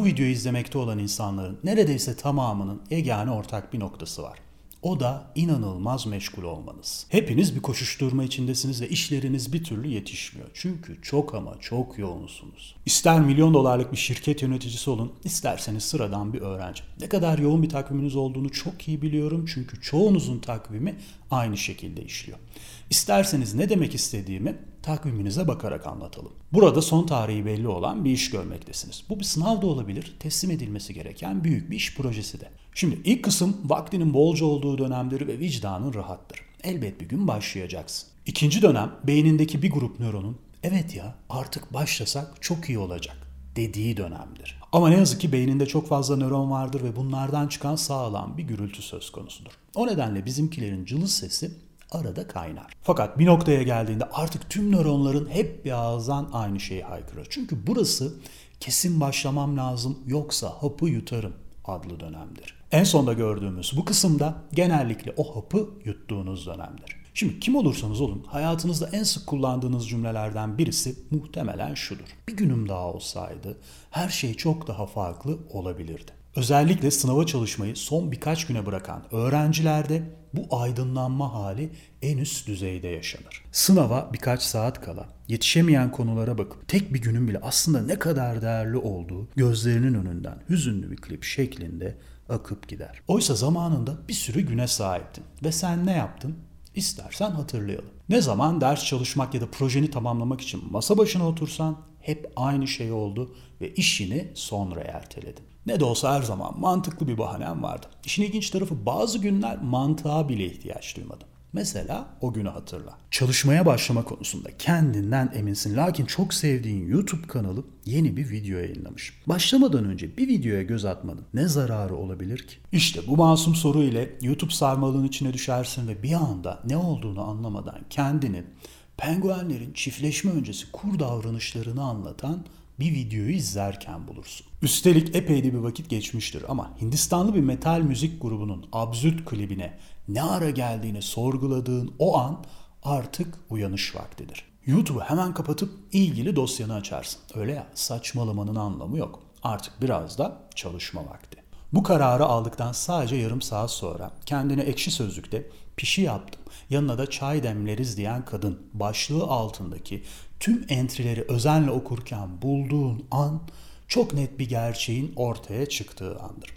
bu videoyu izlemekte olan insanların neredeyse tamamının yegane ortak bir noktası var. O da inanılmaz meşgul olmanız. Hepiniz bir koşuşturma içindesiniz ve işleriniz bir türlü yetişmiyor. Çünkü çok ama çok yoğunsunuz. İster milyon dolarlık bir şirket yöneticisi olun, isterseniz sıradan bir öğrenci. Ne kadar yoğun bir takviminiz olduğunu çok iyi biliyorum çünkü çoğunuzun takvimi aynı şekilde işliyor. İsterseniz ne demek istediğimi takviminize bakarak anlatalım. Burada son tarihi belli olan bir iş görmektesiniz. Bu bir sınav da olabilir, teslim edilmesi gereken büyük bir iş projesi de. Şimdi ilk kısım vaktinin bolca olduğu dönemdir ve vicdanın rahattır. Elbet bir gün başlayacaksın. İkinci dönem beynindeki bir grup nöronun evet ya artık başlasak çok iyi olacak dediği dönemdir. Ama ne yazık ki beyninde çok fazla nöron vardır ve bunlardan çıkan sağlam bir gürültü söz konusudur. O nedenle bizimkilerin cılız sesi arada kaynar. Fakat bir noktaya geldiğinde artık tüm nöronların hep bir ağızdan aynı şeyi haykırır. Çünkü burası kesin başlamam lazım yoksa hapı yutarım adlı dönemdir. En sonda gördüğümüz bu kısımda genellikle o hapı yuttuğunuz dönemdir. Şimdi kim olursanız olun hayatınızda en sık kullandığınız cümlelerden birisi muhtemelen şudur. Bir günüm daha olsaydı her şey çok daha farklı olabilirdi. Özellikle sınava çalışmayı son birkaç güne bırakan öğrencilerde bu aydınlanma hali en üst düzeyde yaşanır. Sınava birkaç saat kala yetişemeyen konulara bakıp tek bir günün bile aslında ne kadar değerli olduğu gözlerinin önünden hüzünlü bir klip şeklinde akıp gider. Oysa zamanında bir sürü güne sahiptin ve sen ne yaptın? İstersen hatırlayalım. Ne zaman ders çalışmak ya da projeni tamamlamak için masa başına otursan hep aynı şey oldu ve işini sonra erteledin. Ne de olsa her zaman mantıklı bir bahanem vardı. İşin ilginç tarafı bazı günler mantığa bile ihtiyaç duymadım. Mesela o günü hatırla. Çalışmaya başlama konusunda kendinden eminsin lakin çok sevdiğin YouTube kanalı yeni bir video yayınlamış. Başlamadan önce bir videoya göz atmanın ne zararı olabilir ki? İşte bu masum soru ile YouTube sarmalının içine düşersin ve bir anda ne olduğunu anlamadan kendini penguenlerin çiftleşme öncesi kur davranışlarını anlatan bir videoyu izlerken bulursun. Üstelik epey de bir vakit geçmiştir ama Hindistanlı bir metal müzik grubunun absürt klibine ne ara geldiğini sorguladığın o an artık uyanış vaktidir. YouTube'u hemen kapatıp ilgili dosyanı açarsın. Öyle ya saçmalamanın anlamı yok. Artık biraz da çalışma vakti. Bu kararı aldıktan sadece yarım saat sonra kendine ekşi sözlükte pişi yaptım. Yanına da çay demleriz diyen kadın başlığı altındaki tüm entrileri özenle okurken bulduğun an çok net bir gerçeğin ortaya çıktığı andır.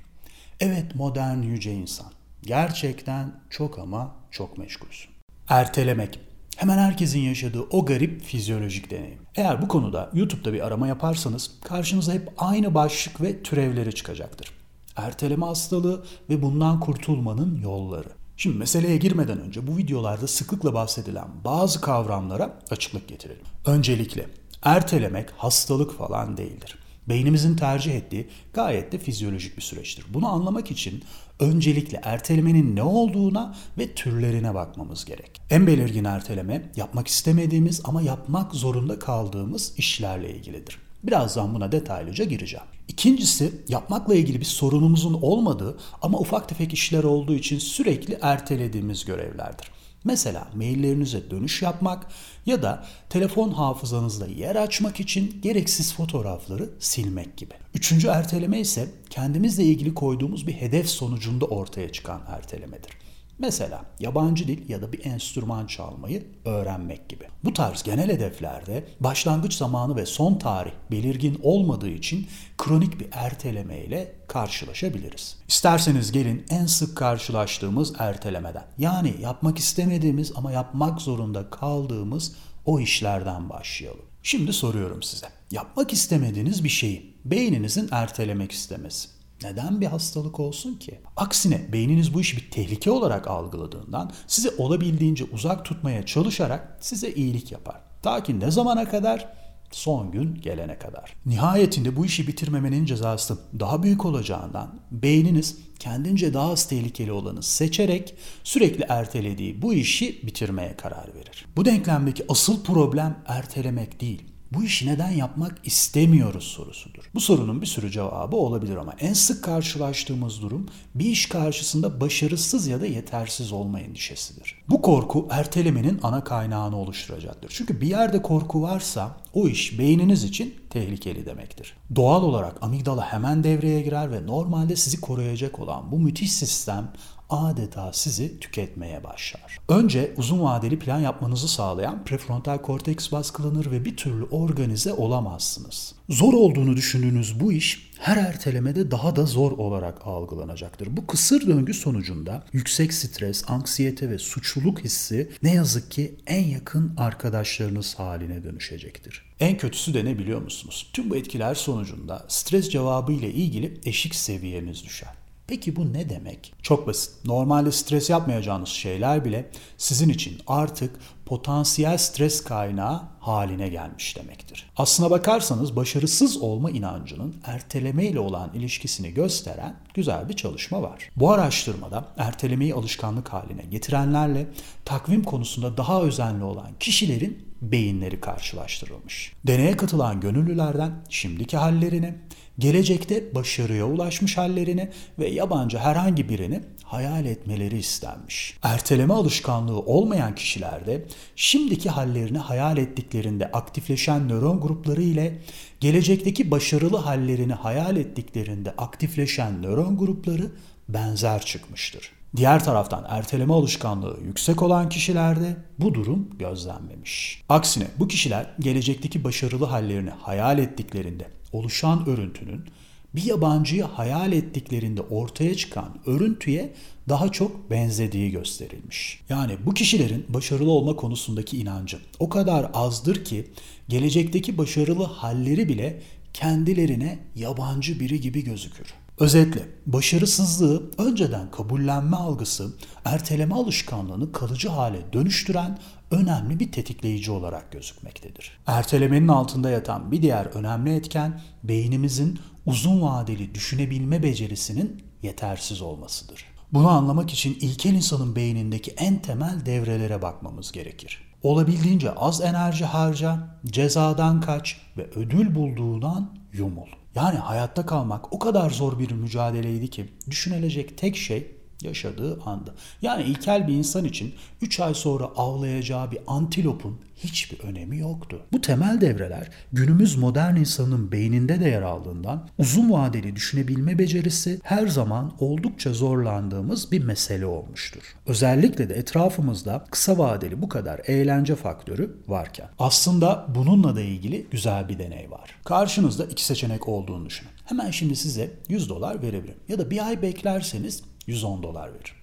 Evet modern yüce insan. Gerçekten çok ama çok meşgulsün. Ertelemek. Hemen herkesin yaşadığı o garip fizyolojik deneyim. Eğer bu konuda YouTube'da bir arama yaparsanız karşınıza hep aynı başlık ve türevleri çıkacaktır. Erteleme hastalığı ve bundan kurtulmanın yolları. Şimdi meseleye girmeden önce bu videolarda sıklıkla bahsedilen bazı kavramlara açıklık getirelim. Öncelikle ertelemek hastalık falan değildir. Beynimizin tercih ettiği gayet de fizyolojik bir süreçtir. Bunu anlamak için öncelikle ertelemenin ne olduğuna ve türlerine bakmamız gerek. En belirgin erteleme yapmak istemediğimiz ama yapmak zorunda kaldığımız işlerle ilgilidir. Birazdan buna detaylıca gireceğim. İkincisi yapmakla ilgili bir sorunumuzun olmadığı ama ufak tefek işler olduğu için sürekli ertelediğimiz görevlerdir. Mesela maillerinize dönüş yapmak ya da telefon hafızanızda yer açmak için gereksiz fotoğrafları silmek gibi. Üçüncü erteleme ise kendimizle ilgili koyduğumuz bir hedef sonucunda ortaya çıkan ertelemedir. Mesela yabancı dil ya da bir enstrüman çalmayı öğrenmek gibi. Bu tarz genel hedeflerde başlangıç zamanı ve son tarih belirgin olmadığı için kronik bir erteleme ile karşılaşabiliriz. İsterseniz gelin en sık karşılaştığımız ertelemeden yani yapmak istemediğimiz ama yapmak zorunda kaldığımız o işlerden başlayalım. Şimdi soruyorum size. Yapmak istemediğiniz bir şeyi beyninizin ertelemek istemesi neden bir hastalık olsun ki? Aksine beyniniz bu işi bir tehlike olarak algıladığından sizi olabildiğince uzak tutmaya çalışarak size iyilik yapar. Ta ki ne zamana kadar? Son gün gelene kadar. Nihayetinde bu işi bitirmemenin cezası daha büyük olacağından beyniniz kendince daha az tehlikeli olanı seçerek sürekli ertelediği bu işi bitirmeye karar verir. Bu denklemdeki asıl problem ertelemek değil, Bu işi neden yapmak istemiyoruz sorusudur. Bu sorunun bir sürü cevabı olabilir ama en sık karşılaştığımız durum bir iş karşısında başarısız ya da yetersiz olma endişesidir. Bu korku ertelemenin ana kaynağını oluşturacaktır. Çünkü bir yerde korku varsa o iş beyniniz için tehlikeli demektir. Doğal olarak amigdala hemen devreye girer ve normalde sizi koruyacak olan bu müthiş sistem adeta sizi tüketmeye başlar. Önce uzun vadeli plan yapmanızı sağlayan prefrontal korteks baskılanır ve bir türlü organize olamazsınız. Zor olduğunu düşündüğünüz bu iş her ertelemede daha da zor olarak algılanacaktır. Bu kısır döngü sonucunda yüksek stres, anksiyete ve suçluluk hissi ne yazık ki en yakın arkadaşlarınız haline dönüşecektir. En kötüsü de ne biliyor musunuz? Tüm bu etkiler sonucunda stres cevabı ile ilgili eşik seviyeniz düşer. Peki bu ne demek? Çok basit. Normalde stres yapmayacağınız şeyler bile sizin için artık potansiyel stres kaynağı haline gelmiş demektir. Aslına bakarsanız başarısız olma inancının erteleme ile olan ilişkisini gösteren güzel bir çalışma var. Bu araştırmada ertelemeyi alışkanlık haline getirenlerle takvim konusunda daha özenli olan kişilerin beyinleri karşılaştırılmış. Deneye katılan gönüllülerden şimdiki hallerini, gelecekte başarıya ulaşmış hallerini ve yabancı herhangi birini hayal etmeleri istenmiş. Erteleme alışkanlığı olmayan kişilerde şimdiki hallerini hayal ettiklerinde aktifleşen nöron grupları ile gelecekteki başarılı hallerini hayal ettiklerinde aktifleşen nöron grupları benzer çıkmıştır. Diğer taraftan erteleme alışkanlığı yüksek olan kişilerde bu durum gözlenmemiş. Aksine bu kişiler gelecekteki başarılı hallerini hayal ettiklerinde oluşan örüntünün bir yabancıyı hayal ettiklerinde ortaya çıkan örüntüye daha çok benzediği gösterilmiş. Yani bu kişilerin başarılı olma konusundaki inancı o kadar azdır ki gelecekteki başarılı halleri bile kendilerine yabancı biri gibi gözükür. Özetle başarısızlığı önceden kabullenme algısı erteleme alışkanlığını kalıcı hale dönüştüren önemli bir tetikleyici olarak gözükmektedir. Ertelemenin altında yatan bir diğer önemli etken beynimizin uzun vadeli düşünebilme becerisinin yetersiz olmasıdır. Bunu anlamak için ilkel insanın beynindeki en temel devrelere bakmamız gerekir. Olabildiğince az enerji harca, cezadan kaç ve ödül bulduğundan yumul. Yani hayatta kalmak o kadar zor bir mücadeleydi ki düşünülecek tek şey yaşadığı anda. Yani ilkel bir insan için 3 ay sonra avlayacağı bir antilopun hiçbir önemi yoktu. Bu temel devreler günümüz modern insanın beyninde de yer aldığından uzun vadeli düşünebilme becerisi her zaman oldukça zorlandığımız bir mesele olmuştur. Özellikle de etrafımızda kısa vadeli bu kadar eğlence faktörü varken. Aslında bununla da ilgili güzel bir deney var. Karşınızda iki seçenek olduğunu düşünün. Hemen şimdi size 100 dolar verebilirim. Ya da bir ay beklerseniz 110 dolar verir.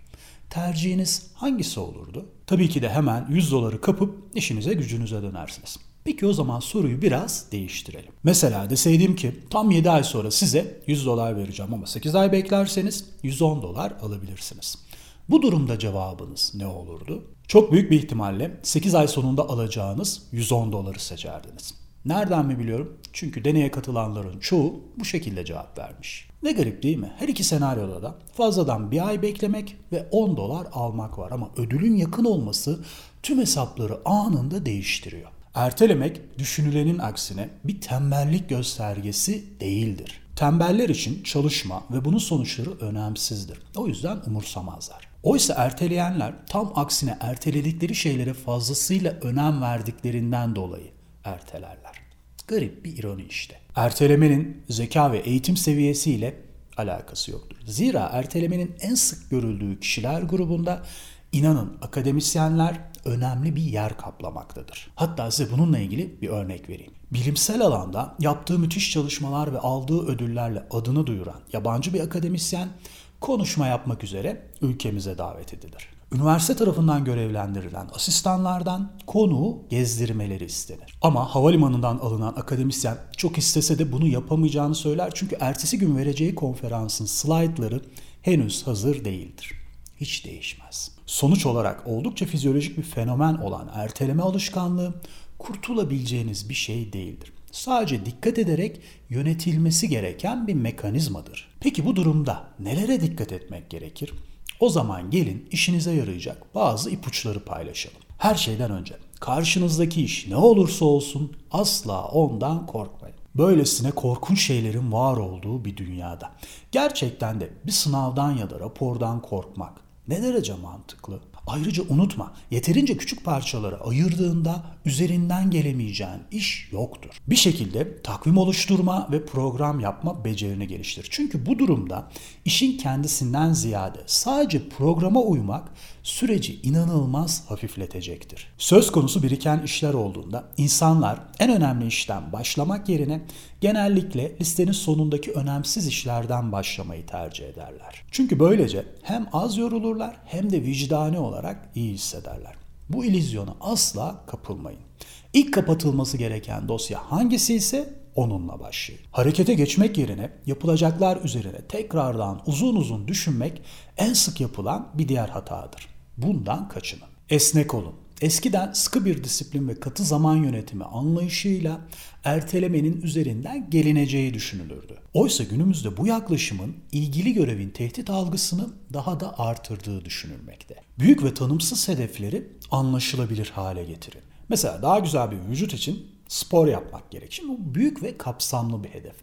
Tercihiniz hangisi olurdu? Tabii ki de hemen 100 doları kapıp işinize gücünüze dönersiniz. Peki o zaman soruyu biraz değiştirelim. Mesela deseydim ki tam 7 ay sonra size 100 dolar vereceğim ama 8 ay beklerseniz 110 dolar alabilirsiniz. Bu durumda cevabınız ne olurdu? Çok büyük bir ihtimalle 8 ay sonunda alacağınız 110 doları seçerdiniz. Nereden mi biliyorum? Çünkü deneye katılanların çoğu bu şekilde cevap vermiş. Ne garip değil mi? Her iki senaryoda da fazladan bir ay beklemek ve 10 dolar almak var ama ödülün yakın olması tüm hesapları anında değiştiriyor. Ertelemek düşünülenin aksine bir tembellik göstergesi değildir. Tembeller için çalışma ve bunun sonuçları önemsizdir. O yüzden umursamazlar. Oysa erteleyenler tam aksine erteledikleri şeylere fazlasıyla önem verdiklerinden dolayı ertelerler. Garip bir ironi işte. Ertelemenin zeka ve eğitim seviyesiyle alakası yoktur. Zira ertelemenin en sık görüldüğü kişiler grubunda inanın akademisyenler önemli bir yer kaplamaktadır. Hatta size bununla ilgili bir örnek vereyim. Bilimsel alanda yaptığı müthiş çalışmalar ve aldığı ödüllerle adını duyuran yabancı bir akademisyen konuşma yapmak üzere ülkemize davet edilir. Üniversite tarafından görevlendirilen asistanlardan konuğu gezdirmeleri istenir. Ama havalimanından alınan akademisyen çok istese de bunu yapamayacağını söyler çünkü ertesi gün vereceği konferansın slaytları henüz hazır değildir. Hiç değişmez. Sonuç olarak oldukça fizyolojik bir fenomen olan erteleme alışkanlığı kurtulabileceğiniz bir şey değildir. Sadece dikkat ederek yönetilmesi gereken bir mekanizmadır. Peki bu durumda nelere dikkat etmek gerekir? O zaman gelin işinize yarayacak bazı ipuçları paylaşalım. Her şeyden önce Karşınızdaki iş ne olursa olsun asla ondan korkmayın. Böylesine korkunç şeylerin var olduğu bir dünyada. Gerçekten de bir sınavdan ya da rapordan korkmak ne derece mantıklı? Ayrıca unutma, yeterince küçük parçalara ayırdığında üzerinden gelemeyeceğin iş yoktur. Bir şekilde takvim oluşturma ve program yapma becerini geliştir. Çünkü bu durumda işin kendisinden ziyade sadece programa uymak süreci inanılmaz hafifletecektir. Söz konusu biriken işler olduğunda insanlar en önemli işten başlamak yerine genellikle listenin sonundaki önemsiz işlerden başlamayı tercih ederler. Çünkü böylece hem az yorulurlar hem de vicdani olarak iyi hissederler. Bu ilizyona asla kapılmayın. İlk kapatılması gereken dosya hangisi ise onunla başlayın. Harekete geçmek yerine yapılacaklar üzerine tekrardan uzun uzun düşünmek en sık yapılan bir diğer hatadır. Bundan kaçının. Esnek olun. Eskiden sıkı bir disiplin ve katı zaman yönetimi anlayışıyla ertelemenin üzerinden gelineceği düşünülürdü. Oysa günümüzde bu yaklaşımın ilgili görevin tehdit algısını daha da artırdığı düşünülmekte. Büyük ve tanımsız hedefleri anlaşılabilir hale getirin. Mesela daha güzel bir vücut için spor yapmak gerek. Şimdi bu büyük ve kapsamlı bir hedef.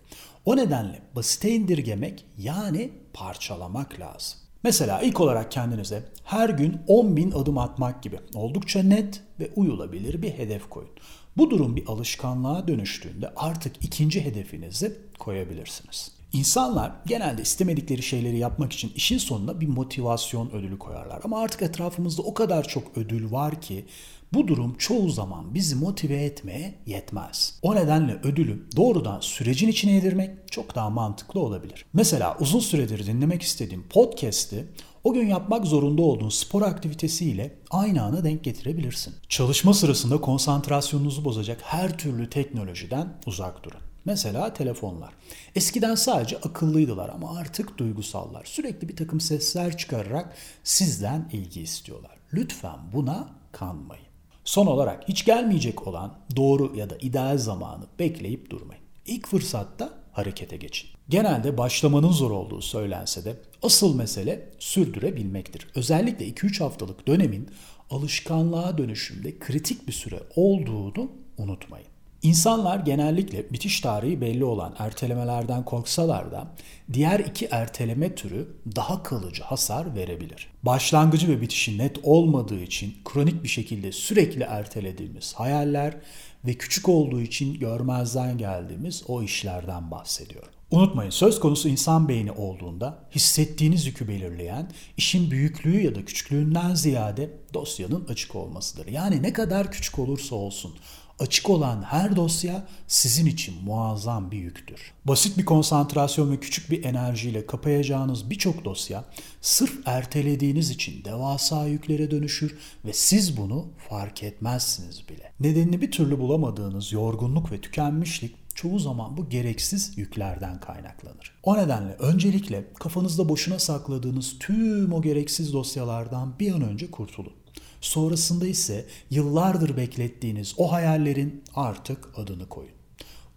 O nedenle basite indirgemek yani parçalamak lazım. Mesela ilk olarak kendinize her gün 10 bin adım atmak gibi oldukça net ve uyulabilir bir hedef koyun. Bu durum bir alışkanlığa dönüştüğünde artık ikinci hedefinizi koyabilirsiniz. İnsanlar genelde istemedikleri şeyleri yapmak için işin sonuna bir motivasyon ödülü koyarlar. Ama artık etrafımızda o kadar çok ödül var ki bu durum çoğu zaman bizi motive etmeye yetmez. O nedenle ödülü doğrudan sürecin içine yedirmek çok daha mantıklı olabilir. Mesela uzun süredir dinlemek istediğim podcast'i o gün yapmak zorunda olduğun spor aktivitesiyle aynı ana denk getirebilirsin. Çalışma sırasında konsantrasyonunuzu bozacak her türlü teknolojiden uzak durun. Mesela telefonlar. Eskiden sadece akıllıydılar ama artık duygusallar. Sürekli bir takım sesler çıkararak sizden ilgi istiyorlar. Lütfen buna kanmayın. Son olarak hiç gelmeyecek olan doğru ya da ideal zamanı bekleyip durmayın. İlk fırsatta harekete geçin. Genelde başlamanın zor olduğu söylense de asıl mesele sürdürebilmektir. Özellikle 2-3 haftalık dönemin alışkanlığa dönüşümde kritik bir süre olduğunu unutmayın. İnsanlar genellikle bitiş tarihi belli olan ertelemelerden korksalar da diğer iki erteleme türü daha kalıcı hasar verebilir. Başlangıcı ve bitişi net olmadığı için kronik bir şekilde sürekli ertelediğimiz hayaller ve küçük olduğu için görmezden geldiğimiz o işlerden bahsediyorum. Unutmayın söz konusu insan beyni olduğunda hissettiğiniz yükü belirleyen işin büyüklüğü ya da küçüklüğünden ziyade dosyanın açık olmasıdır. Yani ne kadar küçük olursa olsun Açık olan her dosya sizin için muazzam bir yüktür. Basit bir konsantrasyon ve küçük bir enerjiyle kapayacağınız birçok dosya sırf ertelediğiniz için devasa yüklere dönüşür ve siz bunu fark etmezsiniz bile. Nedenini bir türlü bulamadığınız yorgunluk ve tükenmişlik çoğu zaman bu gereksiz yüklerden kaynaklanır. O nedenle öncelikle kafanızda boşuna sakladığınız tüm o gereksiz dosyalardan bir an önce kurtulun. Sonrasında ise yıllardır beklettiğiniz o hayallerin artık adını koyun.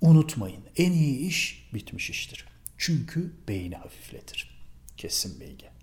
Unutmayın en iyi iş bitmiş iştir. Çünkü beyni hafifletir. Kesin bilgi.